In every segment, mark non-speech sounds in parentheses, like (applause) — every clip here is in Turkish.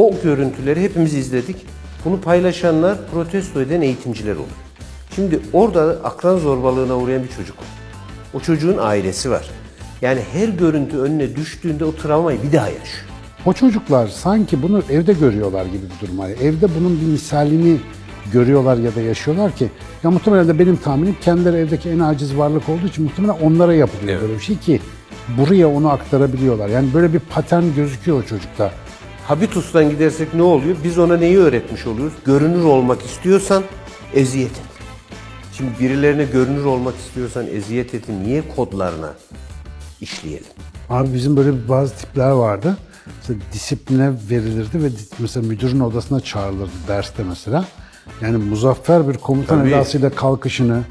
o görüntüleri hepimiz izledik. Bunu paylaşanlar protesto eden eğitimciler olur. Şimdi orada akran zorbalığına uğrayan bir çocuk var. O çocuğun ailesi var. Yani her görüntü önüne düştüğünde o travmayı bir daha yaşıyor. O çocuklar sanki bunu evde görüyorlar gibi bir durum var. Evde bunun bir misalini görüyorlar ya da yaşıyorlar ki ya muhtemelen de benim tahminim kendileri evdeki en aciz varlık olduğu için muhtemelen onlara yapılıyor Evet. böyle bir şey ki buraya onu aktarabiliyorlar. Yani böyle bir patern gözüküyor o çocukta. Habitus'tan gidersek ne oluyor? Biz ona neyi öğretmiş oluyoruz? Görünür olmak istiyorsan eziyet et. Şimdi birilerine görünür olmak istiyorsan eziyet etin niye kodlarına işleyelim? Abi bizim böyle bazı tipler vardı. Mesela disipline verilirdi ve mesela müdürün odasına çağrılırdı derste mesela. Yani muzaffer bir komutan Tabii. edasıyla kalkışını,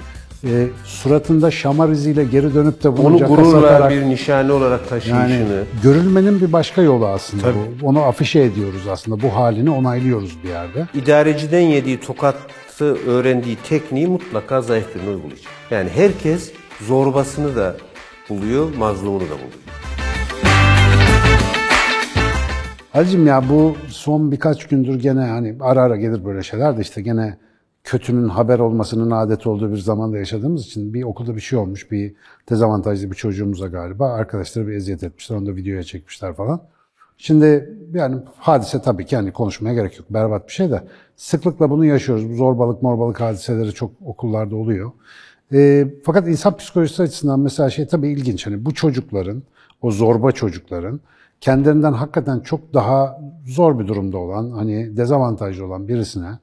e, suratında şamar iziyle geri dönüp de bunu Onu gururla satarak- bir nişane olarak taşıyışını. yani görülmenin bir başka yolu aslında Tabii. bu. Onu afişe ediyoruz aslında. Bu halini onaylıyoruz bir yerde. İdareciden yediği tokatı öğrendiği tekniği mutlaka zayıf birine uygulayacak. Yani herkes zorbasını da buluyor, mazlumunu da buluyor. Halicim ya bu son birkaç gündür gene hani ara ara gelir böyle şeyler de işte gene kötünün haber olmasının adet olduğu bir zamanda yaşadığımız için bir okulda bir şey olmuş. Bir dezavantajlı bir çocuğumuza galiba. Arkadaşları bir eziyet etmişler. Onu da videoya çekmişler falan. Şimdi yani hadise tabii ki hani konuşmaya gerek yok. Berbat bir şey de sıklıkla bunu yaşıyoruz. Bu zorbalık morbalık hadiseleri çok okullarda oluyor. Ee, fakat insan psikolojisi açısından mesela şey tabii ilginç. Hani bu çocukların, o zorba çocukların kendilerinden hakikaten çok daha zor bir durumda olan, hani dezavantajlı olan birisine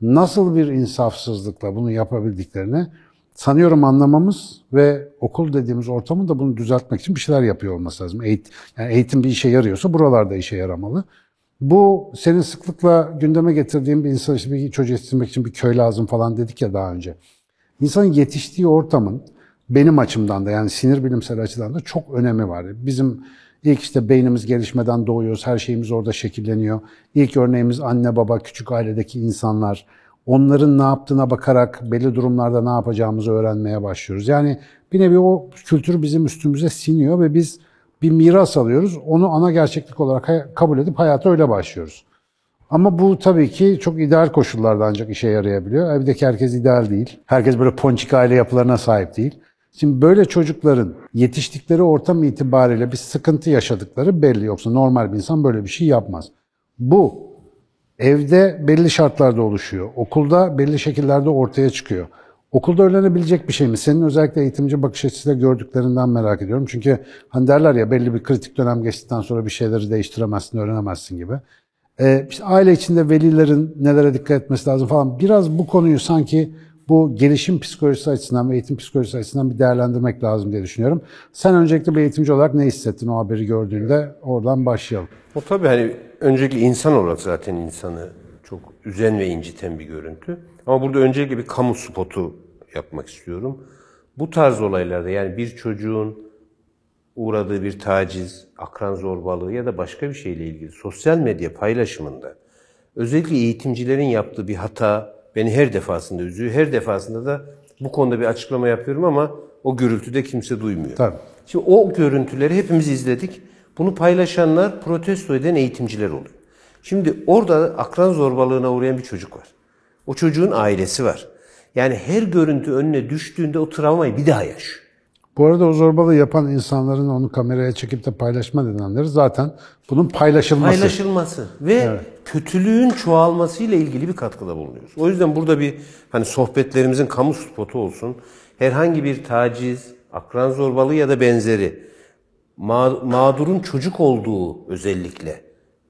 nasıl bir insafsızlıkla bunu yapabildiklerini sanıyorum anlamamız ve okul dediğimiz ortamın da bunu düzeltmek için bir şeyler yapıyor olması lazım. Eğitim, yani eğitim bir işe yarıyorsa buralarda işe yaramalı. Bu senin sıklıkla gündeme getirdiğin bir insan işte bir çocuk yetiştirmek için bir köy lazım falan dedik ya daha önce. İnsanın yetiştiği ortamın benim açımdan da yani sinir bilimsel açıdan da çok önemi var. Bizim ilk işte beynimiz gelişmeden doğuyoruz, her şeyimiz orada şekilleniyor. İlk örneğimiz anne baba, küçük ailedeki insanlar. Onların ne yaptığına bakarak belli durumlarda ne yapacağımızı öğrenmeye başlıyoruz. Yani bir nevi o kültür bizim üstümüze siniyor ve biz bir miras alıyoruz. Onu ana gerçeklik olarak kabul edip hayata öyle başlıyoruz. Ama bu tabii ki çok ideal koşullarda ancak işe yarayabiliyor. Evdeki herkes ideal değil. Herkes böyle ponçik aile yapılarına sahip değil. Şimdi böyle çocukların yetiştikleri ortam itibariyle bir sıkıntı yaşadıkları belli. Yoksa normal bir insan böyle bir şey yapmaz. Bu evde belli şartlarda oluşuyor. Okulda belli şekillerde ortaya çıkıyor. Okulda öğrenebilecek bir şey mi? Senin özellikle eğitimci bakış açısıyla gördüklerinden merak ediyorum. Çünkü hani derler ya belli bir kritik dönem geçtikten sonra bir şeyleri değiştiremezsin, öğrenemezsin gibi. Ee, işte aile içinde velilerin nelere dikkat etmesi lazım falan. Biraz bu konuyu sanki bu gelişim psikolojisi açısından ve eğitim psikolojisi açısından bir değerlendirmek lazım diye düşünüyorum. Sen öncelikle bir eğitimci olarak ne hissettin o haberi gördüğünde? Oradan başlayalım. O tabii hani öncelikle insan olarak zaten insanı çok üzen ve inciten bir görüntü. Ama burada öncelikle bir kamu spotu yapmak istiyorum. Bu tarz olaylarda yani bir çocuğun uğradığı bir taciz, akran zorbalığı ya da başka bir şeyle ilgili sosyal medya paylaşımında özellikle eğitimcilerin yaptığı bir hata beni her defasında üzüyor. Her defasında da bu konuda bir açıklama yapıyorum ama o gürültüde kimse duymuyor. Tabii. Şimdi o görüntüleri hepimiz izledik. Bunu paylaşanlar protesto eden eğitimciler oluyor. Şimdi orada akran zorbalığına uğrayan bir çocuk var. O çocuğun ailesi var. Yani her görüntü önüne düştüğünde o travmayı bir daha yaşıyor. Bu arada o zorbalığı yapan insanların onu kameraya çekip de paylaşma nedenleri zaten bunun paylaşılması. Paylaşılması ve kötülüğün çoğalmasıyla ilgili bir katkıda bulunuyoruz. O yüzden burada bir hani sohbetlerimizin kamu spotu olsun. Herhangi bir taciz, akran zorbalığı ya da benzeri ma- mağdurun çocuk olduğu özellikle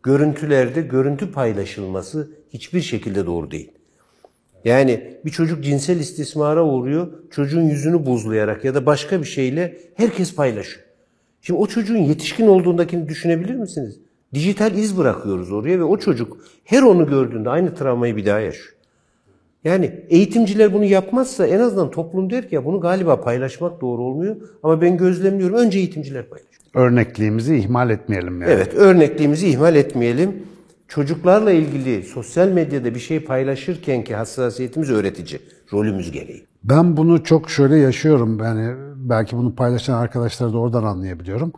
görüntülerde görüntü paylaşılması hiçbir şekilde doğru değil. Yani bir çocuk cinsel istismara uğruyor, çocuğun yüzünü buzlayarak ya da başka bir şeyle herkes paylaşıyor. Şimdi o çocuğun yetişkin olduğundakini düşünebilir misiniz? Dijital iz bırakıyoruz oraya ve o çocuk her onu gördüğünde aynı travmayı bir daha yaşıyor. Yani eğitimciler bunu yapmazsa en azından toplum der ki ya bunu galiba paylaşmak doğru olmuyor ama ben gözlemliyorum önce eğitimciler paylaşıyor. Örnekliğimizi ihmal etmeyelim yani. Evet, örnekliğimizi ihmal etmeyelim. Çocuklarla ilgili sosyal medyada bir şey paylaşırken ki hassasiyetimiz öğretici, rolümüz gereği. Ben bunu çok şöyle yaşıyorum. Yani belki bunu paylaşan arkadaşlar da oradan anlayabiliyorum.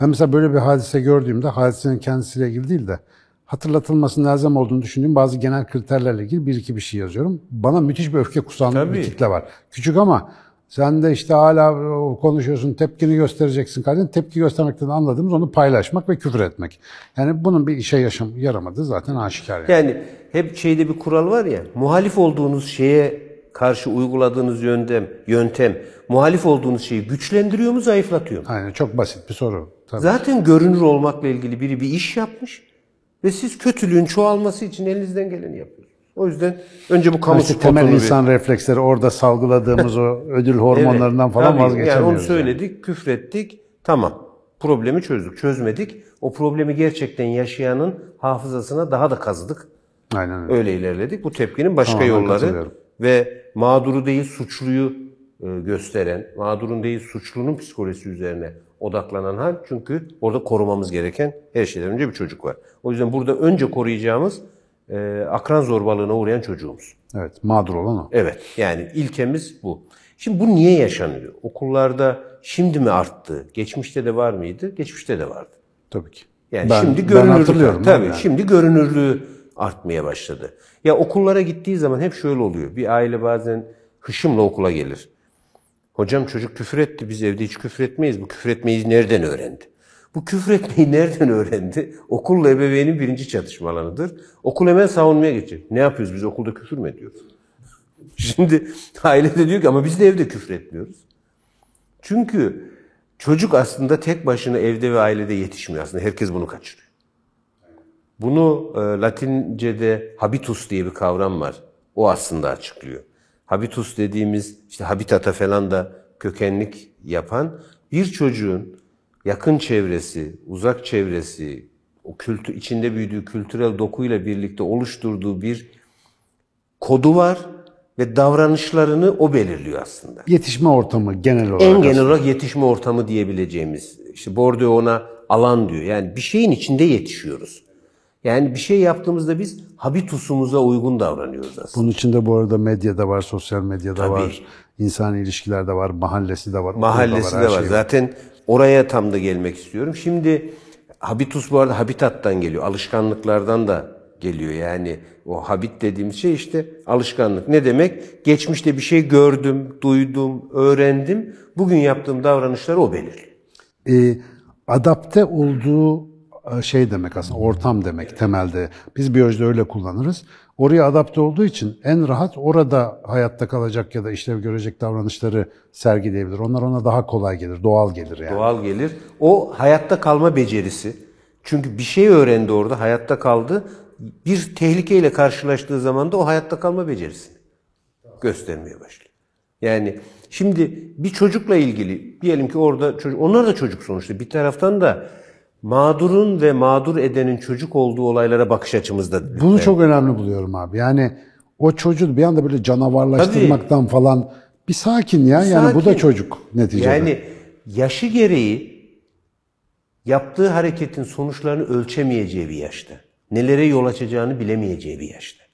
Ben mesela böyle bir hadise gördüğümde hadisenin kendisiyle ilgili değil de hatırlatılması lazım olduğunu düşündüğüm bazı genel kriterlerle ilgili bir iki bir şey yazıyorum. Bana müthiş bir öfke kusan bir Tabii. kitle var. Küçük ama sen de işte hala konuşuyorsun, tepkini göstereceksin kardeşim. Tepki göstermekten anladığımız onu paylaşmak ve küfür etmek. Yani bunun bir işe yaşam, yaramadığı zaten aşikar. Yani. Yani hep şeyde bir kural var ya, muhalif olduğunuz şeye karşı uyguladığınız yöntem, yöntem muhalif olduğunuz şeyi güçlendiriyor mu, zayıflatıyor mu? Aynen çok basit bir soru. Tabii. Zaten görünür olmakla ilgili biri bir iş yapmış ve siz kötülüğün çoğalması için elinizden geleni yapıyorsunuz. O yüzden önce bu kamu İşte temel bir- insan refleksleri orada salgıladığımız o ödül hormonlarından falan Tabii, vazgeçemiyoruz. Yani onu söyledik, küfrettik, tamam. Problemi çözdük. Çözmedik. O problemi gerçekten yaşayanın hafızasına daha da kazıdık. Aynen öyle. Öyle ilerledik. Bu tepkinin başka Tamamen yolları ve mağduru değil suçluyu e, gösteren, mağdurun değil suçlunun psikolojisi üzerine odaklanan hal. Çünkü orada korumamız gereken her şeyden önce bir çocuk var. O yüzden burada önce koruyacağımız e, akran zorbalığına uğrayan çocuğumuz. Evet, mağdur olan o. Evet yani ilkemiz bu. Şimdi bu niye yaşanıyor? Okullarda şimdi mi arttı? Geçmişte de var mıydı? Geçmişte de vardı. Tabii ki. Yani Ben- şimdi hatırlıyorum tabii yani. şimdi görünürlüğü artmaya başladı. Ya okullara gittiği zaman hep şöyle oluyor. Bir aile bazen hışımla okula gelir. Hocam çocuk küfür etti. Biz evde hiç küfür etmeyiz. Bu küfür etmeyi nereden öğrendi? Bu küfür etmeyi nereden öğrendi? Okulla ebeveynin birinci çatışma alanıdır. Okul hemen savunmaya geçecek. Ne yapıyoruz biz okulda küfür mü ediyoruz? (laughs) Şimdi aile de diyor ki ama biz de evde küfür etmiyoruz. Çünkü çocuk aslında tek başına evde ve ailede yetişmiyor aslında. Herkes bunu kaçırıyor. Bunu e, Latince'de habitus diye bir kavram var. O aslında açıklıyor. Habitus dediğimiz işte habitata falan da kökenlik yapan bir çocuğun yakın çevresi, uzak çevresi, o kültür içinde büyüdüğü kültürel dokuyla birlikte oluşturduğu bir kodu var ve davranışlarını o belirliyor aslında. Yetişme ortamı genel olarak. En genel olarak yetişme ortamı diyebileceğimiz. İşte Bordeaux ona alan diyor. Yani bir şeyin içinde yetişiyoruz. Yani bir şey yaptığımızda biz habitusumuza uygun davranıyoruz aslında. Bunun içinde bu arada medyada var, sosyal medyada Tabii. var, insani ilişkilerde var, mahallesi de var, Mahallesi her de var. şey Zaten oraya tam da gelmek istiyorum. Şimdi habitus bu arada habitattan geliyor. Alışkanlıklardan da geliyor. Yani o habit dediğimiz şey işte alışkanlık. Ne demek? Geçmişte bir şey gördüm, duydum, öğrendim. Bugün yaptığım davranışları o belirliyor. Ee, adapte olduğu e, şey demek aslında ortam demek temelde. Biz biyolojide öyle kullanırız. Oraya adapte olduğu için en rahat orada hayatta kalacak ya da işlev görecek davranışları sergileyebilir. Onlar ona daha kolay gelir, doğal gelir yani. Doğal gelir. O hayatta kalma becerisi. Çünkü bir şey öğrendi orada, hayatta kaldı. Bir tehlikeyle karşılaştığı zaman da o hayatta kalma becerisini göstermeye başlıyor. Yani şimdi bir çocukla ilgili diyelim ki orada çocuk, onlar da çocuk sonuçta. Bir taraftan da mağdurun ve mağdur edenin çocuk olduğu olaylara bakış açımızda. Bunu çok önemli buluyorum abi. Yani o çocuğu bir anda böyle canavarlaştırmaktan falan bir sakin ya. Yani bu da Sakin. çocuk neticede. Yani yaşı gereği yaptığı hareketin sonuçlarını ölçemeyeceği bir yaşta. Nelere yol açacağını bilemeyeceği bir yaşta.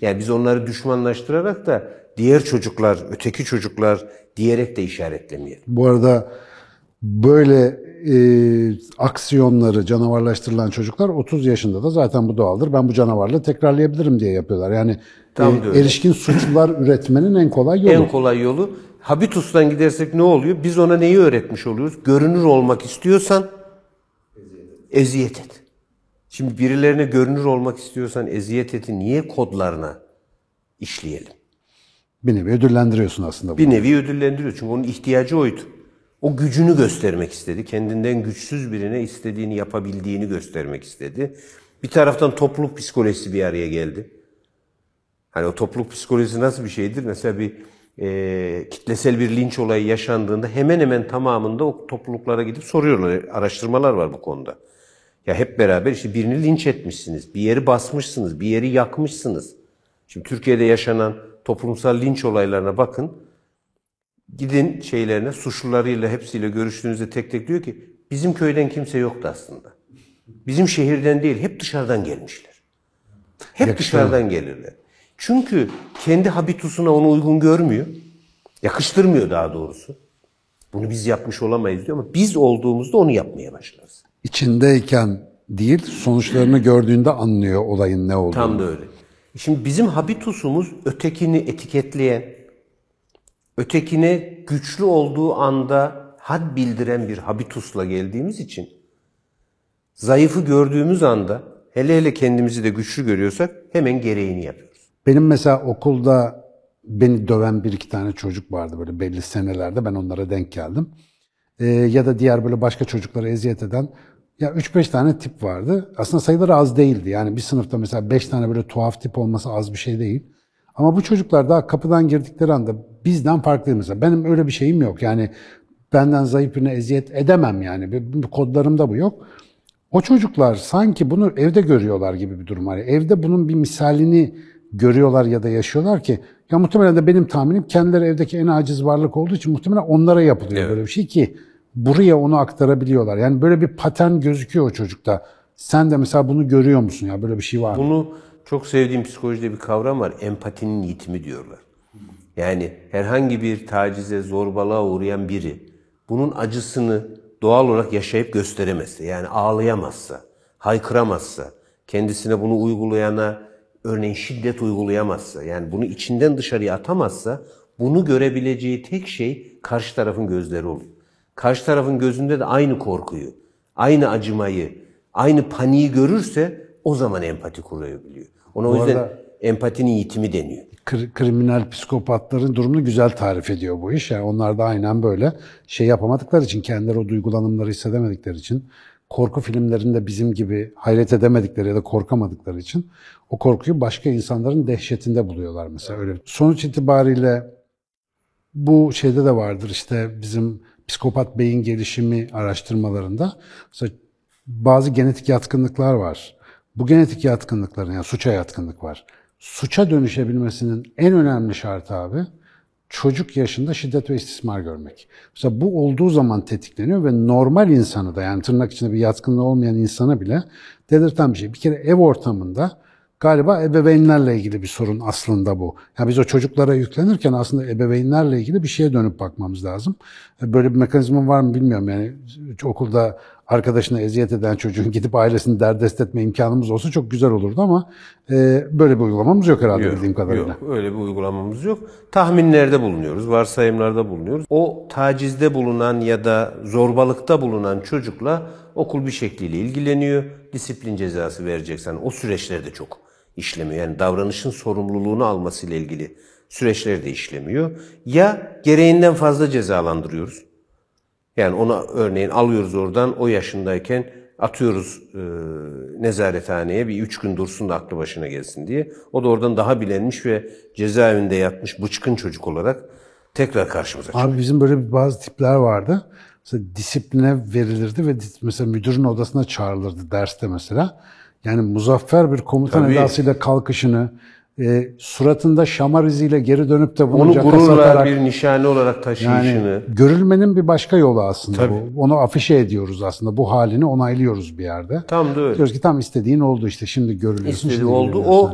Yani biz onları düşmanlaştırarak da diğer çocuklar, öteki çocuklar diyerek de işaretlemeyelim. Bu arada böyle e, aksiyonları canavarlaştırılan çocuklar 30 yaşında da zaten bu doğaldır. Ben bu canavarlığı tekrarlayabilirim diye yapıyorlar. Yani Tam e, erişkin suçlular (laughs) üretmenin en kolay yolu. En kolay yolu habitustan gidersek ne oluyor? Biz ona neyi öğretmiş oluyoruz? Görünür olmak istiyorsan eziyet et. Şimdi birilerine görünür olmak istiyorsan eziyet eti niye kodlarına işleyelim? Bir nevi ödüllendiriyorsun aslında. bunu. Bir nevi ödüllendiriyor. Çünkü onun ihtiyacı oydu. O gücünü göstermek istedi. Kendinden güçsüz birine istediğini yapabildiğini göstermek istedi. Bir taraftan topluluk psikolojisi bir araya geldi. Hani o topluluk psikolojisi nasıl bir şeydir? Mesela bir e, kitlesel bir linç olayı yaşandığında hemen hemen tamamında o topluluklara gidip soruyorlar. Araştırmalar var bu konuda. Ya hep beraber işte birini linç etmişsiniz, bir yeri basmışsınız, bir yeri yakmışsınız. Şimdi Türkiye'de yaşanan toplumsal linç olaylarına bakın. Gidin şeylerine, suçlularıyla hepsiyle görüştüğünüzde tek tek diyor ki bizim köyden kimse yoktu aslında. Bizim şehirden değil, hep dışarıdan gelmişler. Hep Yakışıyor. dışarıdan gelirler. Çünkü kendi habitusuna onu uygun görmüyor. Yakıştırmıyor daha doğrusu. Bunu biz yapmış olamayız diyor ama biz olduğumuzda onu yapmaya başlarız. İçindeyken değil, sonuçlarını gördüğünde anlıyor olayın ne olduğunu. Tam da öyle. Şimdi bizim habitusumuz ötekini etiketleyen, ötekine güçlü olduğu anda had bildiren bir habitusla geldiğimiz için zayıfı gördüğümüz anda hele hele kendimizi de güçlü görüyorsak hemen gereğini yapıyoruz. Benim mesela okulda beni döven bir iki tane çocuk vardı böyle belli senelerde ben onlara denk geldim. Ee, ya da diğer böyle başka çocuklara eziyet eden ya 3-5 tane tip vardı. Aslında sayıları az değildi. Yani bir sınıfta mesela 5 tane böyle tuhaf tip olması az bir şey değil. Ama bu çocuklar daha kapıdan girdikleri anda bizden farklı mesela. Benim öyle bir şeyim yok. Yani benden zayıf birine eziyet edemem yani. Kodlarımda bu yok. O çocuklar sanki bunu evde görüyorlar gibi bir durum var. Evde bunun bir misalini görüyorlar ya da yaşıyorlar ki ya muhtemelen de benim tahminim kendileri evdeki en aciz varlık olduğu için muhtemelen onlara yapılıyor Evet. böyle bir şey ki buraya onu aktarabiliyorlar. Yani böyle bir patern gözüküyor o çocukta. Sen de mesela bunu görüyor musun ya böyle bir şey var mı? Bunu çok sevdiğim psikolojide bir kavram var. Empatinin yitimi diyorlar. Yani herhangi bir tacize, zorbalığa uğrayan biri bunun acısını doğal olarak yaşayıp gösteremezse, yani ağlayamazsa, haykıramazsa, kendisine bunu uygulayana örneğin şiddet uygulayamazsa, yani bunu içinden dışarıya atamazsa, bunu görebileceği tek şey karşı tarafın gözleri oluyor. Karşı tarafın gözünde de aynı korkuyu, aynı acımayı, aynı paniği görürse o zaman empati kurabiliyor. Ona o Bu yüzden arada- empatinin yitimi deniyor. Kri- kriminal psikopatların durumunu güzel tarif ediyor bu iş. Yani onlar da aynen böyle şey yapamadıkları için, kendileri o duygulanımları hissedemedikleri için, korku filmlerinde bizim gibi hayret edemedikleri ya da korkamadıkları için o korkuyu başka insanların dehşetinde buluyorlar mesela öyle. Sonuç itibariyle bu şeyde de vardır işte bizim psikopat beyin gelişimi araştırmalarında mesela bazı genetik yatkınlıklar var. Bu genetik yatkınlıkların yani suça yatkınlık var. Suça dönüşebilmesinin en önemli şartı abi çocuk yaşında şiddet ve istismar görmek. Mesela bu olduğu zaman tetikleniyor ve normal insanı da yani tırnak içinde bir yatkınlığı olmayan insana bile delirten bir şey. Bir kere ev ortamında Galiba ebeveynlerle ilgili bir sorun aslında bu. Yani biz o çocuklara yüklenirken aslında ebeveynlerle ilgili bir şeye dönüp bakmamız lazım. E, Böyle bir mekanizma var mı bilmiyorum. Yani okulda arkadaşına eziyet eden çocuğun (laughs) gidip ailesini derdest etme imkanımız olsa çok güzel olurdu ama e, böyle bir uygulamamız yok herhalde bildiğim kadarıyla. Yok, öyle bir uygulamamız yok. Tahminlerde bulunuyoruz, varsayımlarda bulunuyoruz. O tacizde bulunan ya da zorbalıkta bulunan çocukla okul bir şekliyle ilgileniyor. Disiplin cezası vereceksen o süreçler de çok işlemiyor. Yani davranışın sorumluluğunu almasıyla ilgili süreçler de işlemiyor. Ya gereğinden fazla cezalandırıyoruz. Yani ona örneğin alıyoruz oradan o yaşındayken atıyoruz e, nezarethaneye bir üç gün dursun da aklı başına gelsin diye. O da oradan daha bilenmiş ve cezaevinde yatmış bıçkın çocuk olarak tekrar karşımıza çıkıyor. Abi bizim böyle bazı tipler vardı. Mesela disipline verilirdi ve mesela müdürün odasına çağrılırdı derste mesela. Yani muzaffer bir komutan Tabii. edasıyla kalkışını, e, suratında şamar iziyle geri dönüp de bunu Onu gururla satarak bir nişane olarak taşıyışını. yani görülmenin bir başka yolu aslında Tabii. bu. Onu afişe ediyoruz aslında. Bu halini onaylıyoruz bir yerde. Tam da öyle. Diyoruz ki tam istediğin oldu işte şimdi görülüyorsun. istediği oldu. O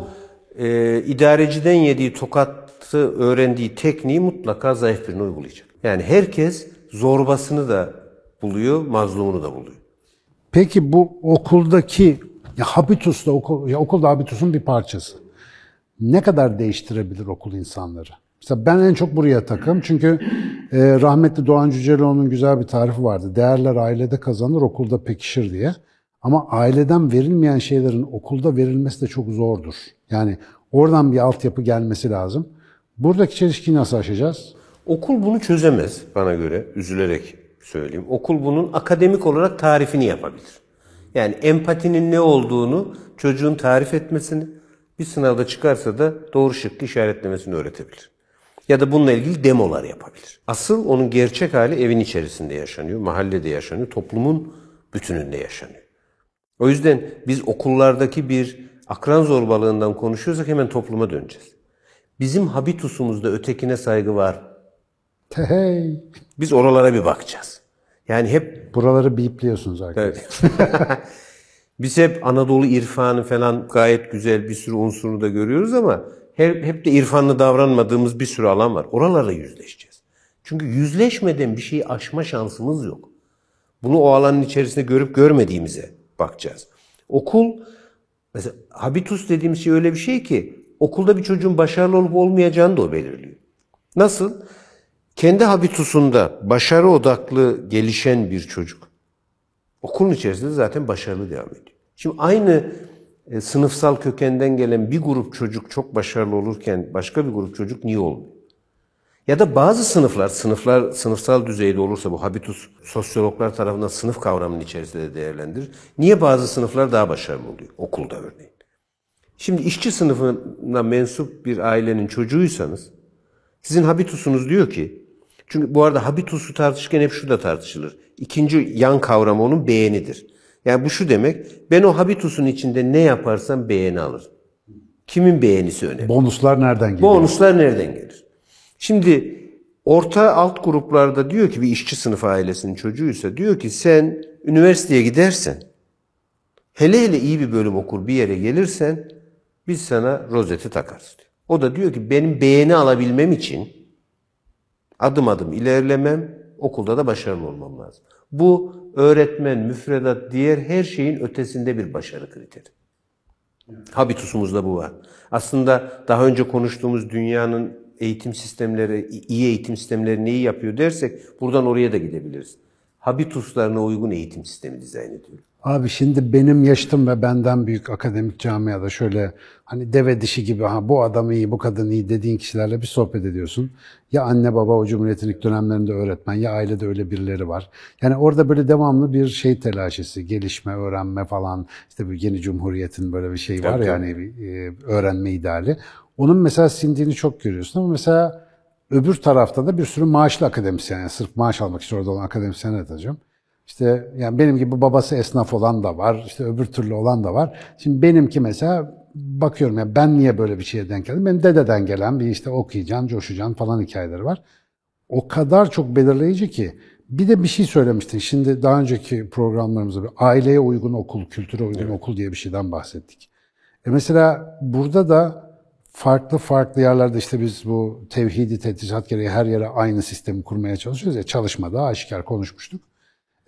e, idareciden yediği tokatı öğrendiği tekniği mutlaka zayıf birine uygulayacak. Yani herkes zorbasını da buluyor, mazlumunu da buluyor. Peki bu okuldaki ya habitus da okul, ya okulda habitusun bir parçası. Ne kadar değiştirebilir okul insanları? Mesela ben en çok buraya takım çünkü e, rahmetli Doğan Cüceloğlu'nun güzel bir tarifi vardı. Değerler ailede kazanır, okulda pekişir diye. Ama aileden verilmeyen şeylerin okulda verilmesi de çok zordur. Yani oradan bir altyapı gelmesi lazım. Buradaki çelişkiyi nasıl aşacağız? Okul bunu çözemez bana göre, üzülerek söyleyeyim. Okul bunun akademik olarak tarifini yapabilir. Yani empatinin ne olduğunu çocuğun tarif etmesini, bir sınavda çıkarsa da doğru şıkkı işaretlemesini öğretebilir. Ya da bununla ilgili demolar yapabilir. Asıl onun gerçek hali evin içerisinde yaşanıyor, mahallede yaşanıyor, toplumun bütününde yaşanıyor. O yüzden biz okullardaki bir akran zorbalığından konuşuyorsak hemen topluma döneceğiz. Bizim habitusumuzda ötekine saygı var. Hey, Biz oralara bir bakacağız. Yani hep buraları bipliyorsunuz arkadaşlar. evet. (laughs) Biz hep Anadolu irfanı falan gayet güzel bir sürü unsurunu da görüyoruz ama hep, hep de irfanlı davranmadığımız bir sürü alan var. Oralarla yüzleşeceğiz. Çünkü yüzleşmeden bir şeyi aşma şansımız yok. Bunu o alanın içerisinde görüp görmediğimize bakacağız. Okul mesela habitus dediğimiz şey öyle bir şey ki okulda bir çocuğun başarılı olup olmayacağını da o belirliyor. Nasıl? Kendi habitusunda başarı odaklı gelişen bir çocuk okulun içerisinde zaten başarılı devam ediyor. Şimdi aynı e, sınıfsal kökenden gelen bir grup çocuk çok başarılı olurken başka bir grup çocuk niye olmuyor? Ya da bazı sınıflar, sınıflar sınıfsal düzeyde olursa bu habitus sosyologlar tarafından sınıf kavramının içerisinde de değerlendirir. Niye bazı sınıflar daha başarılı oluyor? Okulda örneğin. Şimdi işçi sınıfına mensup bir ailenin çocuğuysanız sizin habitusunuz diyor ki çünkü bu arada habitusu tartışırken hep şu da tartışılır. İkinci yan kavramı onun beğenidir. Yani bu şu demek ben o habitusun içinde ne yaparsam beğeni alırım. Kimin beğenisi önemli? Bonuslar nereden geliyor? Bonuslar nereden gelir? Şimdi orta alt gruplarda diyor ki bir işçi sınıfı ailesinin çocuğuysa diyor ki sen üniversiteye gidersen hele hele iyi bir bölüm okur bir yere gelirsen biz sana rozeti takarız diyor. O da diyor ki benim beğeni alabilmem için adım adım ilerlemem okulda da başarılı olmam lazım. Bu öğretmen, müfredat, diğer her şeyin ötesinde bir başarı kriteri. Habitusumuzda bu var. Aslında daha önce konuştuğumuz dünyanın eğitim sistemleri, iyi eğitim sistemleri neyi yapıyor dersek buradan oraya da gidebiliriz. Habituslarına uygun eğitim sistemi dizayn ediyor. Abi şimdi benim yaşıtım ve benden büyük akademik camiada şöyle hani deve dişi gibi ha bu adam iyi bu kadın iyi dediğin kişilerle bir sohbet ediyorsun. Ya anne baba o cumhuriyetin ilk dönemlerinde öğretmen ya ailede öyle birileri var. Yani orada böyle devamlı bir şey telaşesi, gelişme, öğrenme falan işte bir yeni cumhuriyetin böyle bir şey var Tabii, yani bir, e, öğrenme ideali. Onun mesela sindiğini çok görüyorsun ama mesela öbür tarafta da bir sürü maaşlı akademisyen yani sırf maaş almak için orada olan akademisyenler atacağım. İşte yani benim gibi babası esnaf olan da var, işte öbür türlü olan da var. Şimdi benimki mesela bakıyorum ya ben niye böyle bir şeye denk geldim? Benim dededen gelen bir işte okuyacaksın, coşacaksın falan hikayeleri var. O kadar çok belirleyici ki. Bir de bir şey söylemiştin. Şimdi daha önceki programlarımızda bir aileye uygun okul, kültüre uygun okul diye bir şeyden bahsettik. E mesela burada da farklı farklı yerlerde işte biz bu tevhidi tedrisat gereği her yere aynı sistemi kurmaya çalışıyoruz ya çalışmada aşikar konuşmuştuk.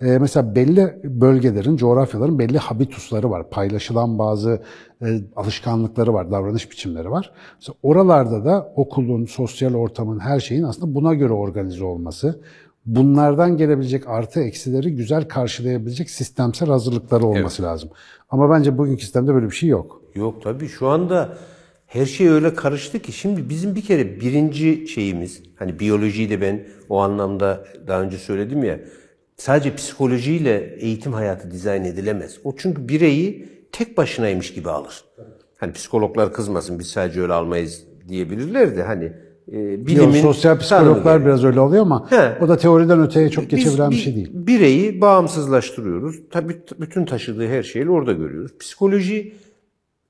Ee, mesela belli bölgelerin, coğrafyaların belli habitusları var. Paylaşılan bazı e, alışkanlıkları var, davranış biçimleri var. Mesela oralarda da okulun, sosyal ortamın, her şeyin aslında buna göre organize olması, bunlardan gelebilecek artı eksileri güzel karşılayabilecek sistemsel hazırlıkları olması lazım. Ama bence bugünkü sistemde böyle bir şey yok. Yok tabii şu anda her şey öyle karıştı ki şimdi bizim bir kere birinci şeyimiz hani biyolojiyi de ben o anlamda daha önce söyledim ya sadece psikolojiyle eğitim hayatı dizayn edilemez. O çünkü bireyi tek başınaymış gibi alır. Hani psikologlar kızmasın biz sadece öyle almayız diyebilirler de hani e, Bilimin, bilimin sosyal psikologlar biraz öyle oluyor ama He. o da teoriden öteye çok geçebilen bir şey değil. Bireyi bağımsızlaştırıyoruz. Tabii bütün taşıdığı her şeyi orada görüyoruz. Psikoloji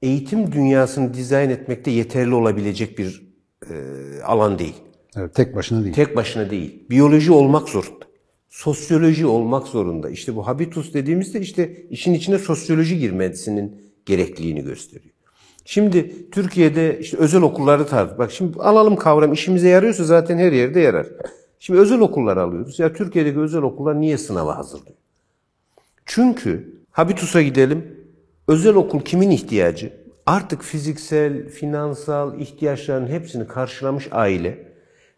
eğitim dünyasını dizayn etmekte yeterli olabilecek bir e, alan değil. Evet, tek başına değil. Tek başına değil. Biyoloji olmak zorunda. Sosyoloji olmak zorunda. İşte bu habitus dediğimizde işte işin içine sosyoloji girmesinin gerekliliğini gösteriyor. Şimdi Türkiye'de işte özel okulları tartış. Bak şimdi alalım kavram işimize yarıyorsa zaten her yerde yarar. Şimdi özel okullar alıyoruz. Ya Türkiye'deki özel okullar niye sınava hazırlıyor? Çünkü Habitus'a gidelim. Özel okul kimin ihtiyacı? Artık fiziksel, finansal ihtiyaçların hepsini karşılamış aile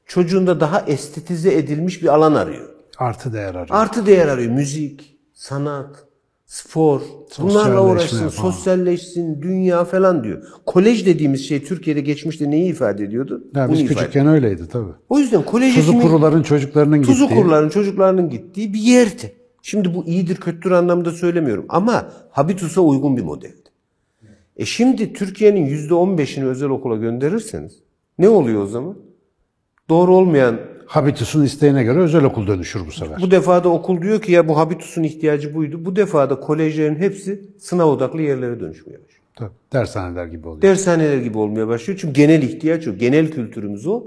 çocuğunda daha estetize edilmiş bir alan arıyor. Artı değer arıyor. Artı değer arıyor. Müzik, sanat, spor. Bunlarla uğraşsın, falan. sosyalleşsin, dünya falan diyor. Kolej dediğimiz şey Türkiye'de geçmişte neyi ifade ediyordu? Ya Bunu biz küçükken öyleydi tabii. O yüzden kolej Tuzu kuruların çocuklarının Tuzu gittiği. kuruların çocuklarının gittiği bir yerdi. Şimdi bu iyidir kötüdür anlamda söylemiyorum ama Habitus'a uygun bir modeldi. E şimdi Türkiye'nin yüzde on beşini özel okula gönderirseniz ne oluyor o zaman? Doğru olmayan Habitus'un isteğine göre özel okul dönüşür bu sefer. bu defada okul diyor ki ya bu Habitus'un ihtiyacı buydu. Bu defada kolejlerin hepsi sınav odaklı yerlere dönüşmeye başlıyor. Tabii, dershaneler gibi oluyor. Dershaneler gibi olmaya başlıyor. Çünkü genel ihtiyaç o. Genel kültürümüz o.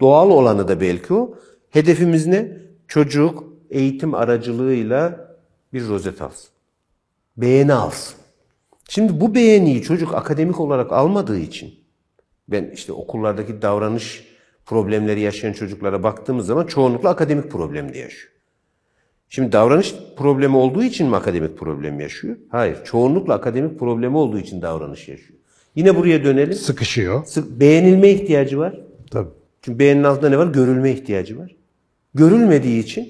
Doğal olanı da belki o. Hedefimiz ne? Çocuk eğitim aracılığıyla bir rozet alsın. Beğeni alsın. Şimdi bu beğeniyi çocuk akademik olarak almadığı için ben işte okullardaki davranış problemleri yaşayan çocuklara baktığımız zaman çoğunlukla akademik problemde yaşıyor. Şimdi davranış problemi olduğu için mi akademik problem yaşıyor? Hayır. Çoğunlukla akademik problemi olduğu için davranış yaşıyor. Yine buraya dönelim. Sıkışıyor. Sık- Beğenilme ihtiyacı var. Tabii. Çünkü beğeninin altında ne var? Görülme ihtiyacı var. Görülmediği için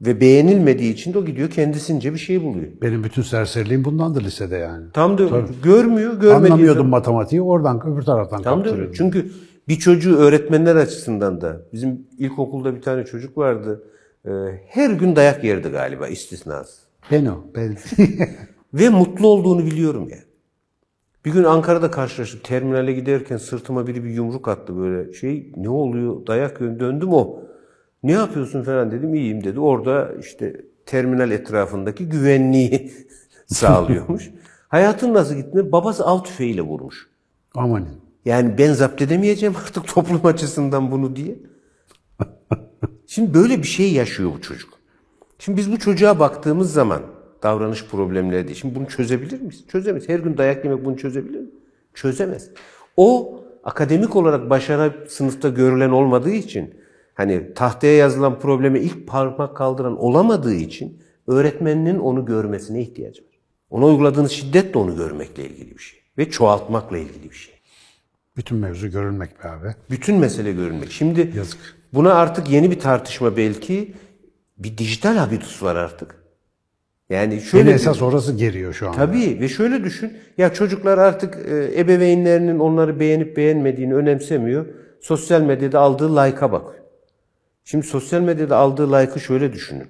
ve beğenilmediği için de o gidiyor kendisince bir şey buluyor. Benim bütün serseriliğim bundandır lisede yani. Tam da görmüyor, görmediği Anlamıyordum zaman- matematiği oradan öbür taraftan Tam da kaptırıyordum. Çünkü bir çocuğu öğretmenler açısından da bizim ilkokulda bir tane çocuk vardı. Ee, Her gün dayak yerdi galiba istisnasız. Ben o. Ben. (laughs) Ve mutlu olduğunu biliyorum yani. Bir gün Ankara'da karşılaştık. Terminale giderken sırtıma biri bir yumruk attı böyle şey. Ne oluyor? Dayak yiyorum. Döndüm o. Ne yapıyorsun falan dedim. İyiyim dedi. Orada işte terminal etrafındaki güvenliği (laughs) sağlıyormuş. (laughs) Hayatın nasıl gitti? Babası av tüfeğiyle vurmuş. Amanin. Yani ben zapt edemeyeceğim (laughs) artık toplum açısından bunu diye. Şimdi böyle bir şey yaşıyor bu çocuk. Şimdi biz bu çocuğa baktığımız zaman davranış problemleri diye. Şimdi bunu çözebilir miyiz? Çözemeyiz. Her gün dayak yemek bunu çözebilir mi? Çözemez. O akademik olarak başarı sınıfta görülen olmadığı için hani tahtaya yazılan probleme ilk parmak kaldıran olamadığı için öğretmeninin onu görmesine ihtiyacı var. Ona uyguladığınız şiddet de onu görmekle ilgili bir şey. Ve çoğaltmakla ilgili bir şey. Bütün mevzu görülmek be abi. Bütün mesele görünmek. Şimdi Yazık. buna artık yeni bir tartışma belki. Bir dijital habitus var artık. Yani şöyle Beni esas orası geriyor şu anda. Tabii ve şöyle düşün. Ya çocuklar artık e, ebeveynlerinin onları beğenip beğenmediğini önemsemiyor. Sosyal medyada aldığı like'a bakıyor. Şimdi sosyal medyada aldığı like'ı şöyle düşünün.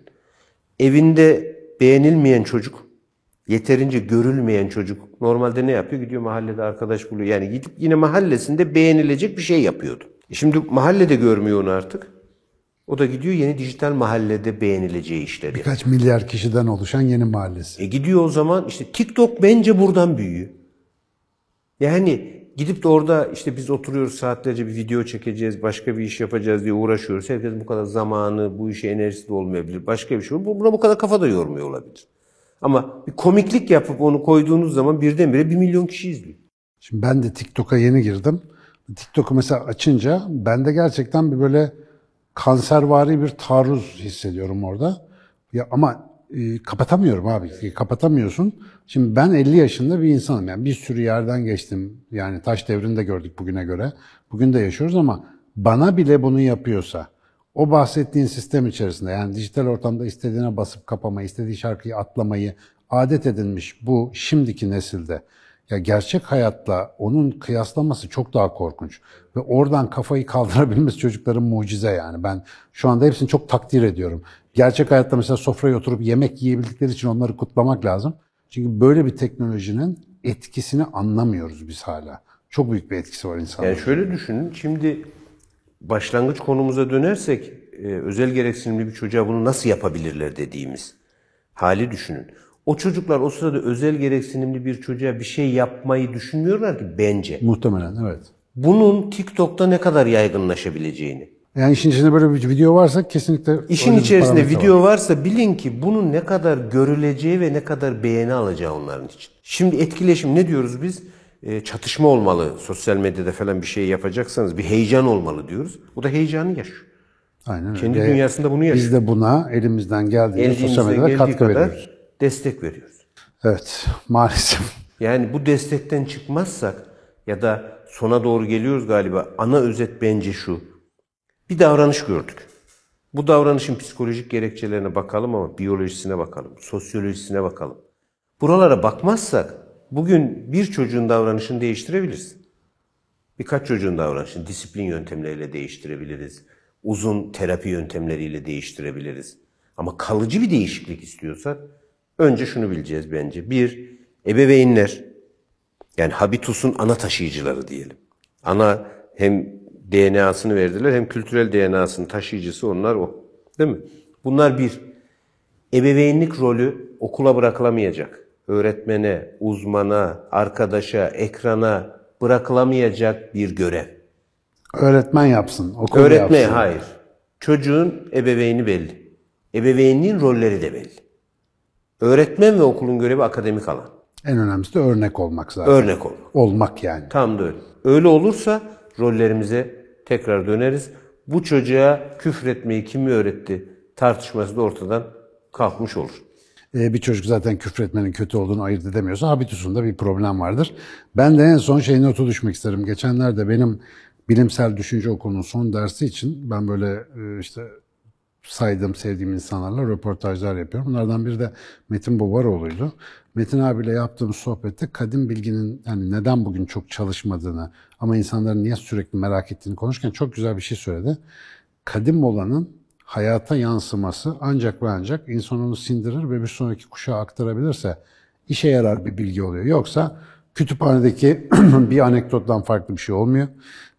Evinde beğenilmeyen çocuk, yeterince görülmeyen çocuk normalde ne yapıyor? Gidiyor mahallede arkadaş buluyor. Yani gidip yine mahallesinde beğenilecek bir şey yapıyordu. E Şimdi mahallede görmüyor onu artık. O da gidiyor yeni dijital mahallede beğenileceği işleri. Birkaç milyar kişiden oluşan yeni mahallesi. E gidiyor o zaman işte TikTok bence buradan büyüyor. Yani gidip de orada işte biz oturuyoruz saatlerce bir video çekeceğiz, başka bir iş yapacağız diye uğraşıyoruz. Herkes bu kadar zamanı, bu işe enerjisi de olmayabilir. Başka bir şey. Buna bu kadar kafa da yormuyor olabilir. Ama bir komiklik yapıp onu koyduğunuz zaman birdenbire bir milyon kişi izliyor. Şimdi ben de TikTok'a yeni girdim. TikTok'u mesela açınca bende gerçekten bir böyle kanservari bir taarruz hissediyorum orada. Ya ama e, kapatamıyorum abi. E, Kapatamıyorsun. Şimdi ben 50 yaşında bir insanım. Yani bir sürü yerden geçtim. Yani taş devrinde gördük bugüne göre. Bugün de yaşıyoruz ama bana bile bunu yapıyorsa o bahsettiğin sistem içerisinde yani dijital ortamda istediğine basıp kapamayı, istediği şarkıyı atlamayı adet edinmiş bu şimdiki nesilde ya gerçek hayatla onun kıyaslaması çok daha korkunç. Ve oradan kafayı kaldırabilmesi çocukların mucize yani. Ben şu anda hepsini çok takdir ediyorum. Gerçek hayatta mesela sofraya oturup yemek yiyebildikleri için onları kutlamak lazım. Çünkü böyle bir teknolojinin etkisini anlamıyoruz biz hala. Çok büyük bir etkisi var insanlara. Yani şöyle düşünün. Şimdi başlangıç konumuza dönersek e, özel gereksinimli bir çocuğa bunu nasıl yapabilirler dediğimiz hali düşünün. O çocuklar o sırada özel gereksinimli bir çocuğa bir şey yapmayı düşünmüyorlar ki bence. Muhtemelen evet. Bunun TikTok'ta ne kadar yaygınlaşabileceğini. Yani işin içinde böyle bir video varsa kesinlikle İşin içerisinde video var. varsa bilin ki bunun ne kadar görüleceği ve ne kadar beğeni alacağı onların için. Şimdi etkileşim ne diyoruz biz? Ee, çatışma olmalı. Sosyal medyada falan bir şey yapacaksanız bir heyecan olmalı diyoruz. Bu da heyecanı yaşıyor. Aynen öyle. Kendi dünyasında bunu yaşıyor. Biz de buna elimizden geldiğince sosyal medyada katkı kadar veriyoruz. destek veriyoruz. Evet (laughs) maalesef. Yani bu destekten çıkmazsak ya da sona doğru geliyoruz galiba. Ana özet bence şu. Bir davranış gördük. Bu davranışın psikolojik gerekçelerine bakalım ama biyolojisine bakalım, sosyolojisine bakalım. Buralara bakmazsak bugün bir çocuğun davranışını değiştirebiliriz. Birkaç çocuğun davranışını disiplin yöntemleriyle değiştirebiliriz. Uzun terapi yöntemleriyle değiştirebiliriz. Ama kalıcı bir değişiklik istiyorsak önce şunu bileceğiz bence. Bir, ebeveynler yani habitusun ana taşıyıcıları diyelim. Ana hem DNA'sını verdiler hem kültürel DNA'sının taşıyıcısı onlar o. Değil mi? Bunlar bir. Ebeveynlik rolü okula bırakılamayacak. Öğretmene, uzmana, arkadaşa, ekrana bırakılamayacak bir görev. Öğretmen yapsın, okul Öğretme yapsın. hayır. Çocuğun ebeveyni belli. Ebeveynliğin rolleri de belli. Öğretmen ve okulun görevi akademik alan. En önemlisi de örnek olmak zaten. Örnek olmak. Olmak yani. Tam da öyle. Öyle olursa rollerimize tekrar döneriz. Bu çocuğa küfretmeyi kim öğretti? tartışması da ortadan kalkmış olur. Ee, bir çocuk zaten küfretmenin kötü olduğunu ayırt edemiyorsa habitusunda bir problem vardır. Ben de en son şey notu düşmek isterim. Geçenlerde benim bilimsel düşünce okulunun son dersi için ben böyle e, işte saydığım, sevdiğim insanlarla röportajlar yapıyorum. Bunlardan biri de Metin Bobaroğlu'ydu. Metin abiyle yaptığım sohbette kadim bilginin yani neden bugün çok çalışmadığını ama insanların niye sürekli merak ettiğini konuşurken çok güzel bir şey söyledi. Kadim olanın hayata yansıması ancak ve ancak insan onu sindirir ve bir sonraki kuşağa aktarabilirse işe yarar bir bilgi oluyor. Yoksa kütüphanedeki (clears throat) bir anekdottan farklı bir şey olmuyor.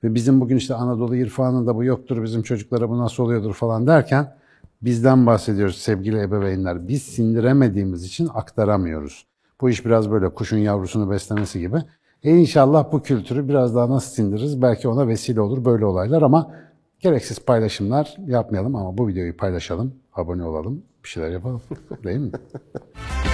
Ve bizim bugün işte Anadolu irfanında bu yoktur, bizim çocuklara bu nasıl oluyordur falan derken bizden bahsediyoruz sevgili ebeveynler. Biz sindiremediğimiz için aktaramıyoruz. Bu iş biraz böyle kuşun yavrusunu beslemesi gibi. E inşallah bu kültürü biraz daha nasıl sindiririz? Belki ona vesile olur böyle olaylar ama gereksiz paylaşımlar yapmayalım ama bu videoyu paylaşalım, abone olalım, bir şeyler yapalım. Değil mi? (laughs)